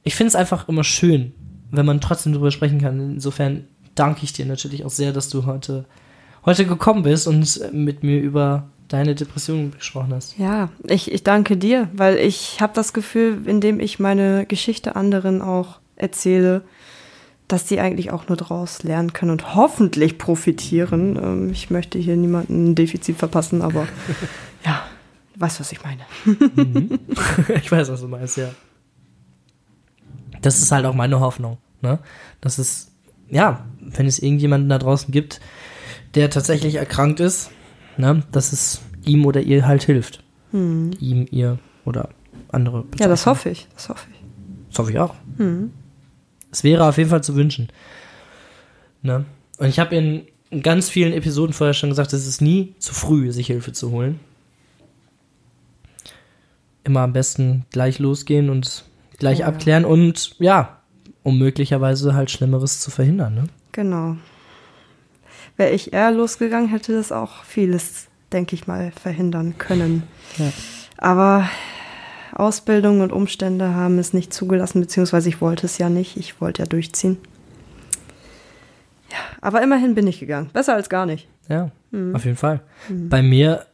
ich finde es einfach immer schön, wenn man trotzdem drüber sprechen kann. Insofern danke ich dir natürlich auch sehr, dass du heute, heute gekommen bist und mit mir über deine Depression gesprochen hast. Ja, ich, ich danke dir, weil ich habe das Gefühl, indem ich meine Geschichte anderen auch erzähle, dass die eigentlich auch nur daraus lernen können und hoffentlich profitieren. Ähm, ich möchte hier niemanden ein Defizit verpassen, aber [LAUGHS] ja, du weißt, was ich meine. Mhm. [LAUGHS] [LAUGHS] ich weiß, was du meinst, ja. Das ist halt auch meine Hoffnung, ne? Dass es, ja, wenn es irgendjemanden da draußen gibt, der tatsächlich erkrankt ist, ne, dass es ihm oder ihr halt hilft. Hm. Ihm, ihr oder andere. Ja, das hoffe ich. Das hoffe ich. Das hoffe ich auch. Hm. Es wäre auf jeden Fall zu wünschen. Ne? Und ich habe in ganz vielen Episoden vorher schon gesagt, es ist nie zu früh, sich Hilfe zu holen. Immer am besten gleich losgehen und gleich ja. abklären und ja, um möglicherweise halt Schlimmeres zu verhindern. Ne? Genau. Wäre ich eher losgegangen, hätte das auch vieles, denke ich mal, verhindern können. Ja. Aber Ausbildung und Umstände haben es nicht zugelassen, beziehungsweise ich wollte es ja nicht. Ich wollte ja durchziehen. Ja, aber immerhin bin ich gegangen. Besser als gar nicht. Ja, Mhm. auf jeden Fall. Bei mir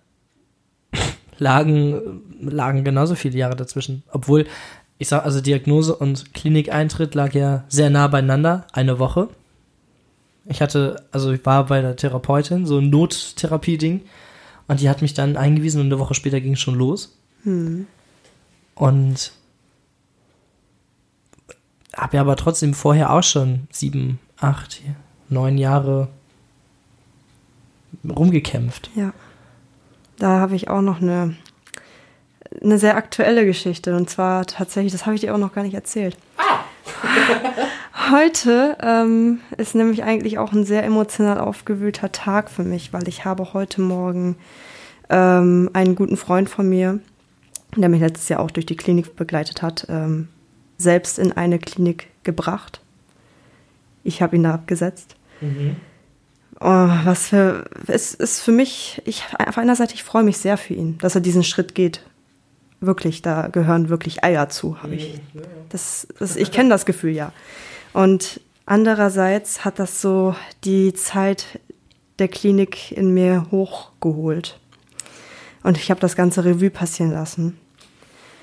[LAUGHS] lagen, lagen genauso viele Jahre dazwischen. Obwohl, ich sag, also Diagnose und Klinikeintritt lag ja sehr nah beieinander, eine Woche. Ich hatte, also ich war bei der Therapeutin, so ein Nottherapie-Ding. Und die hat mich dann eingewiesen und eine Woche später ging es schon los. Hm. Und habe ja aber trotzdem vorher auch schon sieben, acht, neun Jahre rumgekämpft. Ja. Da habe ich auch noch eine, eine sehr aktuelle Geschichte. Und zwar tatsächlich, das habe ich dir auch noch gar nicht erzählt. [LAUGHS] Heute ähm, ist nämlich eigentlich auch ein sehr emotional aufgewühlter Tag für mich, weil ich habe heute Morgen ähm, einen guten Freund von mir, der mich letztes Jahr auch durch die Klinik begleitet hat, ähm, selbst in eine Klinik gebracht. Ich habe ihn da abgesetzt. Oh, was für, es ist für mich, ich, auf einer Seite, ich freue mich sehr für ihn, dass er diesen Schritt geht. Wirklich, da gehören wirklich Eier zu, habe ich. Das, das, ich kenne das Gefühl ja. Und andererseits hat das so die Zeit der Klinik in mir hochgeholt. Und ich habe das ganze Revue passieren lassen.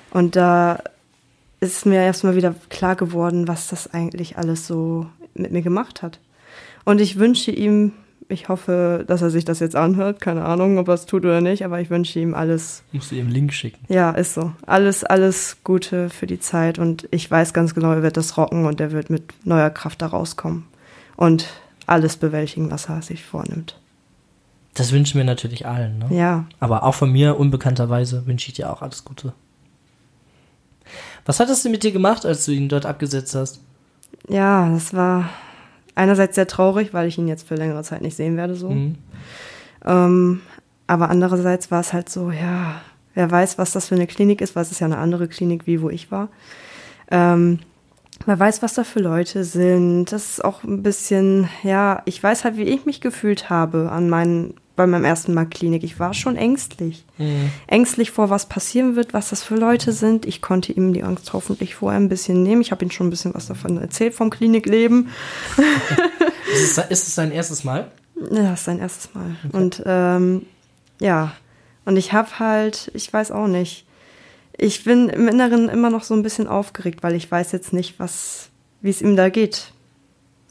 Und da ist mir erstmal wieder klar geworden, was das eigentlich alles so mit mir gemacht hat. Und ich wünsche ihm, ich hoffe, dass er sich das jetzt anhört, keine Ahnung, ob er es tut oder nicht, aber ich wünsche ihm alles, Musst du ihm einen Link schicken. ja, ist so, alles, alles Gute für die Zeit und ich weiß ganz genau, er wird das rocken und er wird mit neuer Kraft da rauskommen und alles bewältigen, was er sich vornimmt. Das wünschen wir natürlich allen. Ne? Ja, Aber auch von mir, unbekannterweise, wünsche ich dir auch alles Gute. Was hattest du mit dir gemacht, als du ihn dort abgesetzt hast? ja, das war einerseits sehr traurig, weil ich ihn jetzt für längere Zeit nicht sehen werde, so. Mhm. Ähm, aber andererseits war es halt so, ja, wer weiß, was das für eine Klinik ist, weil es ist ja eine andere Klinik, wie wo ich war. Ähm, wer weiß, was da für Leute sind. Das ist auch ein bisschen, ja, ich weiß halt, wie ich mich gefühlt habe an meinen, bei meinem ersten Mal Klinik. Ich war schon ängstlich. Mhm. Ängstlich vor, was passieren wird, was das für Leute sind. Ich konnte ihm die Angst hoffentlich vorher ein bisschen nehmen. Ich habe ihm schon ein bisschen was davon erzählt vom Klinikleben. [LAUGHS] Ist, es, ist es dein erstes Mal? Ja, das ist sein erstes Mal. Und ähm, ja, und ich habe halt, ich weiß auch nicht, ich bin im Inneren immer noch so ein bisschen aufgeregt, weil ich weiß jetzt nicht, was, wie es ihm da geht.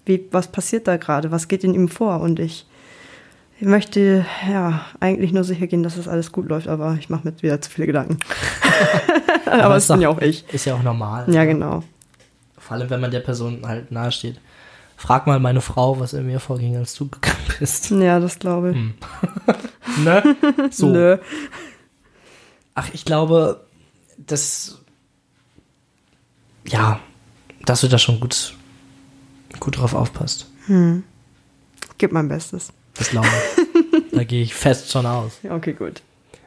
Wie, was passiert da gerade? Was geht in ihm vor? Und ich, ich möchte ja eigentlich nur sicher gehen, dass das alles gut läuft, aber ich mache mir wieder zu viele Gedanken. [LAUGHS] aber ist es bin ja auch ich. Ist ja auch normal. Ja, genau. Vor allem, wenn man der Person halt nahesteht. Frag mal meine Frau, was in mir vorging, als du gegangen bist. Ja, das glaube ich. [LAUGHS] Ne? So. Nö. Ach, ich glaube, dass. Ja, dass du da schon gut, gut drauf aufpasst. Gib mein Bestes. Das glaube ich. [LAUGHS] da gehe ich fest schon aus. Okay, gut.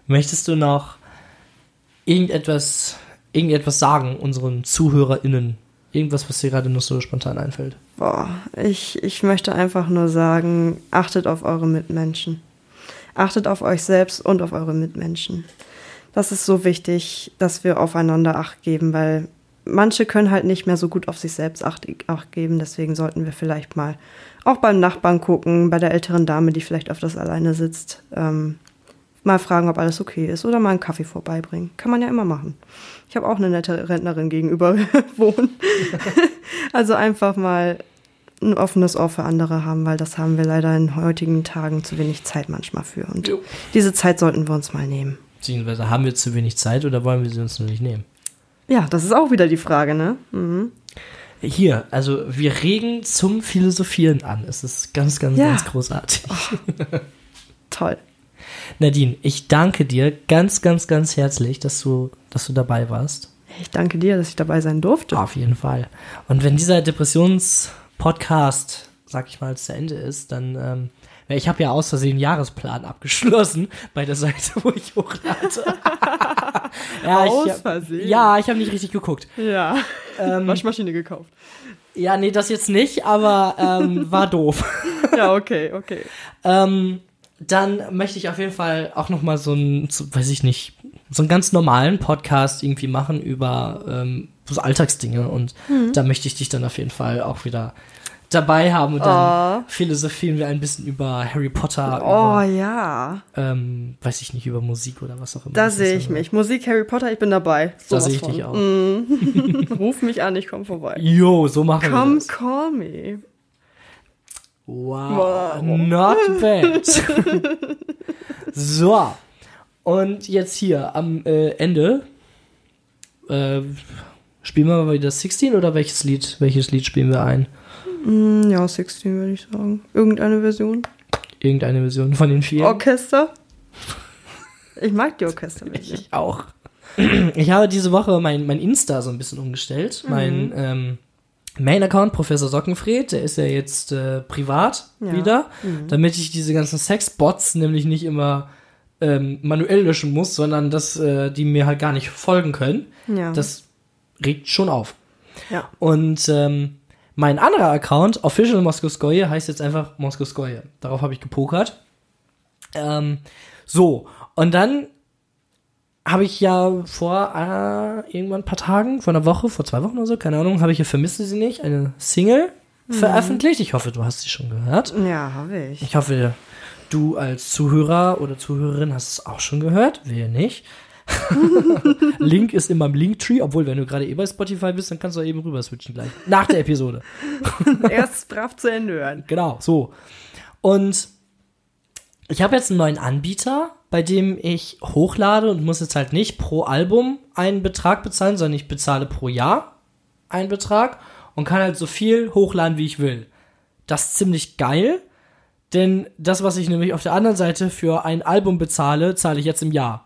Möchtest du noch irgendetwas, irgendetwas sagen unseren ZuhörerInnen? Irgendwas, was dir gerade noch so spontan einfällt? Boah, ich, ich möchte einfach nur sagen, achtet auf eure Mitmenschen. Achtet auf euch selbst und auf eure Mitmenschen. Das ist so wichtig, dass wir aufeinander Acht geben, weil manche können halt nicht mehr so gut auf sich selbst Acht, Acht geben. Deswegen sollten wir vielleicht mal auch beim Nachbarn gucken, bei der älteren Dame, die vielleicht öfters alleine sitzt, ähm, mal fragen, ob alles okay ist oder mal einen Kaffee vorbeibringen. Kann man ja immer machen. Ich habe auch eine nette Rentnerin gegenüber [LAUGHS] wohnen. [LAUGHS] also einfach mal ein offenes Ohr für andere haben, weil das haben wir leider in heutigen Tagen zu wenig Zeit manchmal für. Und Jo. diese Zeit sollten wir uns mal nehmen. Beziehungsweise haben wir zu wenig Zeit oder wollen wir sie uns nur nicht nehmen? Ja, das ist auch wieder die Frage, ne? Mhm. Hier, also wir regen zum Philosophieren an. Es ist ganz, ganz, Ja. ganz großartig. Toll. Nadine, ich danke dir ganz, ganz, ganz herzlich, dass du, dass du dabei warst. Ich danke dir, dass ich dabei sein durfte. Auf jeden Fall. Und wenn dieser Depressions-Podcast, sag ich mal, zu Ende ist, dann, ähm, ich habe ja aus Versehen einen Jahresplan abgeschlossen bei der Seite, wo ich hochlade. [LAUGHS] ja, Aus ich, Versehen? Ja, ich habe nicht richtig geguckt. Ja. Ähm, Waschmaschine gekauft. ja, nee, das jetzt nicht, aber ähm, war doof. [LAUGHS] Ja, okay, okay. Ähm, dann möchte ich auf jeden Fall auch noch mal so einen, so, weiß ich nicht, so einen ganz normalen Podcast irgendwie machen über ähm, so Alltagsdinge und da möchte ich dich dann auf jeden Fall auch wieder dabei haben und dann philosophieren wir ein bisschen über Harry Potter, Oh über, ja. ähm, weiß ich nicht, über Musik oder was auch immer. Da sehe ich mich. Musik Harry Potter, ich bin dabei. Da Sowas sehe ich von. dich auch. Mhm. [LAUGHS] Ruf mich an, ich komme vorbei. Jo, so machen wir Come das. call me. Wow, Wow. not bad. [LAUGHS] so, und jetzt hier am äh, Ende äh, spielen wir mal wieder 16 oder welches Lied, welches Lied spielen wir ein? Mm, ja, 16 würde ich sagen. Irgendeine Version. Irgendeine Version von den vier? Orchester. Ich mag die Orchesterversion. Ich auch. Ich habe diese Woche mein, mein Insta so ein bisschen umgestellt. Mein ähm, Main-Account, Professor Sockenfred, der ist ja jetzt äh, privat Ja. wieder, damit ich diese ganzen Sexbots nämlich nicht immer ähm, manuell löschen muss, sondern dass äh, die mir halt gar nicht folgen können. Ja. Das regt schon auf. ja. Und ähm, mein anderer Account, Official Moskoskoje, heißt jetzt einfach Moskoskoje. Darauf habe ich gepokert. Ähm, so, und dann habe ich ja vor äh, irgendwann ein paar Tagen, vor einer Woche, vor zwei Wochen oder so, keine Ahnung, habe ich hier Vermisste sie nicht, eine Single veröffentlicht. Ich hoffe, du hast sie schon gehört. Ja, habe ich. Ich hoffe, du als Zuhörer oder Zuhörerin hast es auch schon gehört. Wer nicht? [LAUGHS] Link ist in meinem Linktree, obwohl, wenn du gerade eh bei Spotify bist, dann kannst du eben rüber switchen gleich. Nach der Episode. [LAUGHS] Erst brav zu Ende hören. Genau, so. Und ich habe jetzt einen neuen Anbieter, bei dem ich hochlade und muss jetzt halt nicht pro Album einen Betrag bezahlen, sondern ich bezahle pro Jahr einen Betrag und kann halt so viel hochladen, wie ich will. Das ist ziemlich geil, denn das, was ich nämlich auf der anderen Seite für ein Album bezahle, zahle ich jetzt im Jahr.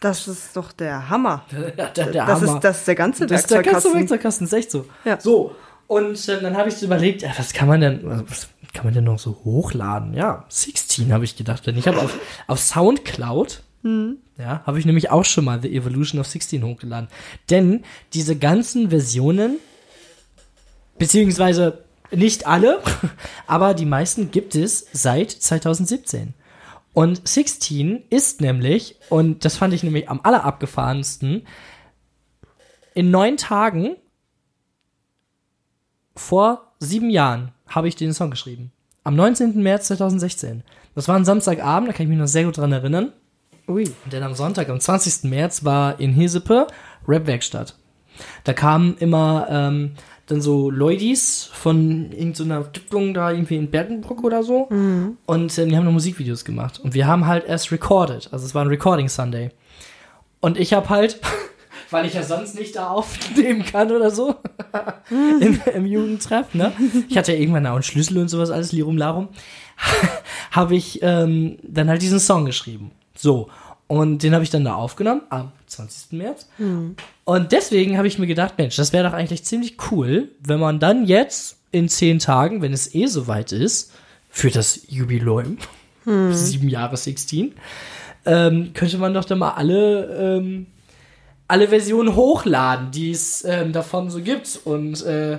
Das ist doch der Hammer. [LAUGHS] der, der Das Hammer. ist, das ist der ganze Das ist der ganze Werkzeugkasten. Werkzeugkasten, ist echt so. Ja. So, und äh, dann habe ich so überlegt, ja, was kann man denn, was kann man denn noch so hochladen? Ja, 16 habe ich gedacht, denn ich habe auf, [LAUGHS] auf Soundcloud, ja, habe ich nämlich auch schon mal The Evolution of 16 hochgeladen. Denn diese ganzen Versionen, beziehungsweise nicht alle, [LAUGHS] aber die meisten gibt es seit 2017. Und 16 ist nämlich, und das fand ich nämlich am allerabgefahrensten, in neun Tagen vor sieben Jahren habe ich den Song geschrieben. Am 19. März 2016. Das war ein Samstagabend, da kann ich mich noch sehr gut dran erinnern. Ui. Denn am Sonntag, am 20. März, war in Hesepe Rap-Werkstatt. Da kamen immer ähm, dann so Leudis von irgendeiner Stiftung da irgendwie in Bergenbruck oder so. Und ähm, die haben noch Musikvideos gemacht. Und wir haben halt erst recorded. Also es war ein Recording Sunday. Und ich habe halt, [LAUGHS] weil ich ja sonst nicht da aufnehmen kann oder so, [LAUGHS] im, im Jugendtreff, ne? Ich hatte ja irgendwann auch einen Schlüssel und sowas, alles Lirum Larum. [LAUGHS] habe ich ähm, dann halt diesen Song geschrieben. So. Und den habe ich dann da aufgenommen am 20. März. Und deswegen habe ich mir gedacht, Mensch, das wäre doch eigentlich ziemlich cool, wenn man dann jetzt in zehn Tagen, wenn es eh soweit ist, für das Jubiläum, sieben Jahre 16, ähm, könnte man doch dann mal alle, ähm, alle Versionen hochladen, die es ähm, davon so gibt. Und äh,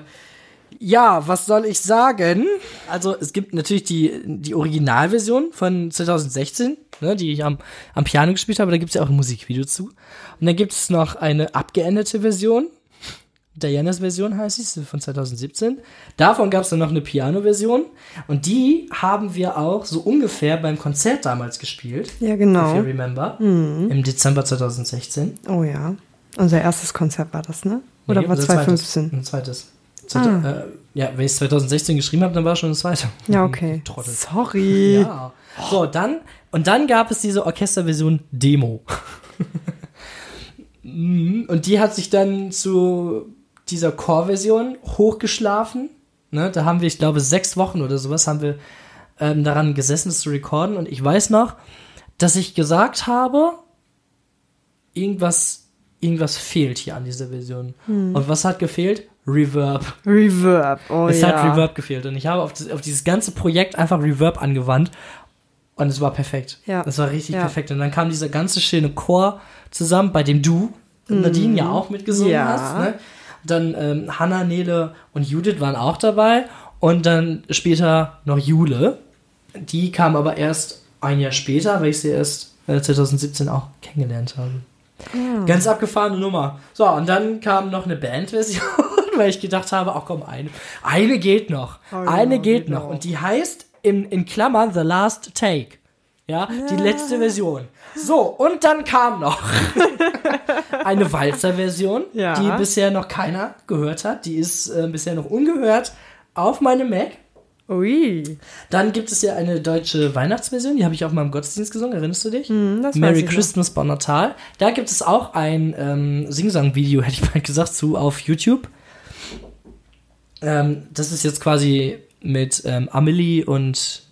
Ja, was soll ich sagen? Also es gibt natürlich die, die Originalversion von 2016, ne, die ich am, am Piano gespielt habe, da gibt es ja auch ein Musikvideo zu. Und dann gibt es noch eine abgeänderte Version, Dianas Version heißt sie, von 2017. Davon gab es dann noch eine Piano-Version und die haben wir auch so ungefähr beim Konzert damals gespielt. Ja, genau. If you remember. Im Dezember 2016. Oh ja. Unser erstes Konzert war das, ne? Oder Nee, war unser 2015? Zweites, ein zweites. Ah. Äh, ja, wenn ich es 2016 geschrieben habe, dann war es schon das zweite. Ja, okay. [LAUGHS] Trottel. Sorry. Ja. So, dann, und dann gab es diese Orchesterversion Demo. Mhm, und die hat sich dann zu dieser Core-Version hochgeschlafen. Ne, da haben wir, ich glaube, sechs Wochen oder sowas haben wir ähm, daran gesessen, das zu recorden. Und ich weiß noch, dass ich gesagt habe, irgendwas, irgendwas fehlt hier an dieser Version. Und was hat gefehlt? Reverb. Reverb. Oh Es ja. hat Reverb gefehlt und ich habe auf, das, auf dieses ganze Projekt einfach Reverb angewandt und es war perfekt. Ja. Es war richtig Ja. perfekt. Und dann kam dieser ganze schöne Chor zusammen, bei dem du, Nadine, ja auch mitgesungen Mhm. Ja. hast. Ne? Dann ähm, Hanna, Nele und Judith waren auch dabei und dann später noch Jule. Die kam aber erst ein Jahr später, weil ich sie erst äh, 2017 auch kennengelernt habe. Ah. Ganz abgefahrene Nummer. So, und dann kam noch eine Bandversion, weil ich gedacht habe, ach komm, eine, eine geht noch. Oh ja, eine geht geht noch. noch. Und die heißt in, in Klammern The Last Take. Ja, die letzte Version. So, und dann kam noch [LAUGHS] eine Walzer-Version, Ja. die bisher noch keiner gehört hat. Die ist äh, bisher noch ungehört auf meinem Mac. Ui. Dann gibt es ja eine deutsche Weihnachtsversion, die habe ich auch mal im Gottesdienst gesungen, erinnerst du dich? Das weiß Merry noch. Christmas Bon Natal. Da gibt es auch ein ähm, Singsang-Video, hätte ich mal gesagt, zu auf YouTube. Ähm, das ist jetzt quasi mit ähm, Amelie und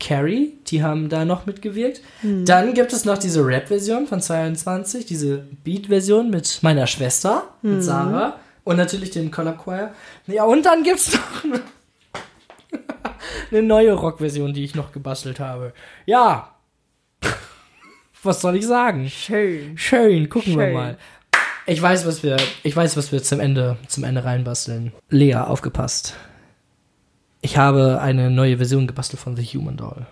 Carrie, die haben da noch mitgewirkt. Hm. Dann gibt es noch diese Rap-Version von 22, diese Beat-Version mit meiner Schwester, Hm. mit Sarah und natürlich dem Color Choir. Ja, und dann gibt es [LAUGHS] noch eine, neue Rock-Version, die ich noch gebastelt habe. Ja. [LAUGHS] Was soll ich sagen? Schön. Schön, gucken wir Schön. mal. Ich weiß, was wir, ich weiß, was wir zum Ende, zum Ende reinbasteln. Lea, aufgepasst. Ich habe eine neue Version gebastelt von The Human Doll.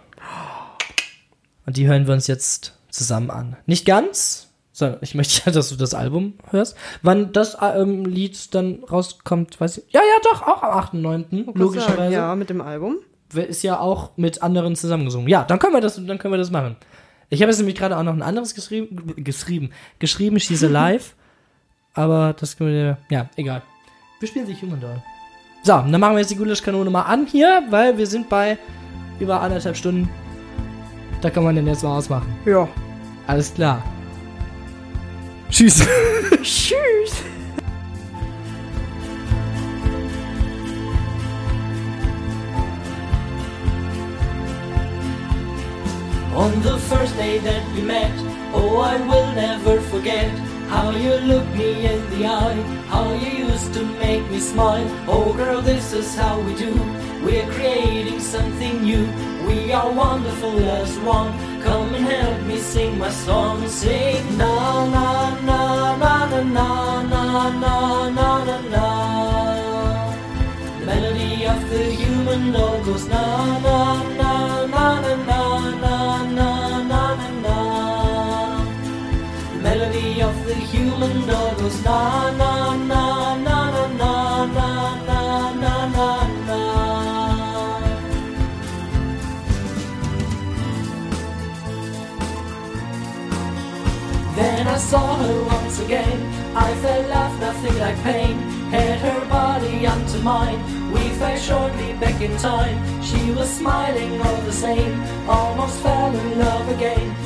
Und die hören wir uns jetzt zusammen an. Nicht ganz, sondern ich möchte ja, dass du das Album hörst. Wann das ähm, Lied dann rauskommt, weiß ich. Ja, ja, doch, auch am 8.9. Logischerweise. Ja, mit dem Album. Ist ja auch mit anderen zusammengesungen. Ja, dann können wir das, dann können wir das machen. Ich habe jetzt nämlich gerade auch noch ein anderes geschrieben, geschrieben, geschrieben, She's [LAUGHS] Alive. Aber das können wir, ja, egal. Wir spielen sich Human Doll. So, dann machen wir jetzt die Gulaschkanone mal an hier, weil wir sind bei über anderthalb Stunden. Da kann man den jetzt mal ausmachen. Ja. Alles klar. Tschüss. [LAUGHS] Tschüss. On the first day that we met, oh, I will never forget how you look me in the eye, how you used to make me smile. Oh, girl, this is how we do. We're creating something new. We are wonderful as one. Come and help me sing my song. Sing na na na na na na na na na na na. The melody of the human doll goes na na doll goes na na na na na na na na na na. Then I saw her once again. I felt love, nothing like pain. Had her body onto mine. We fell shortly back in time. She was smiling all the same. Almost fell in love again.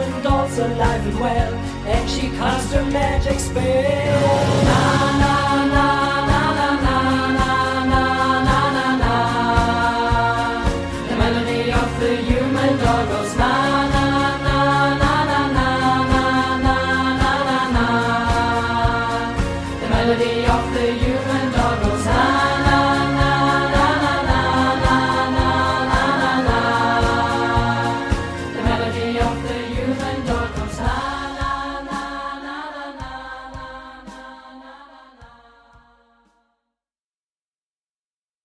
Human doll's alive and well. And she cast her magic spell. Na na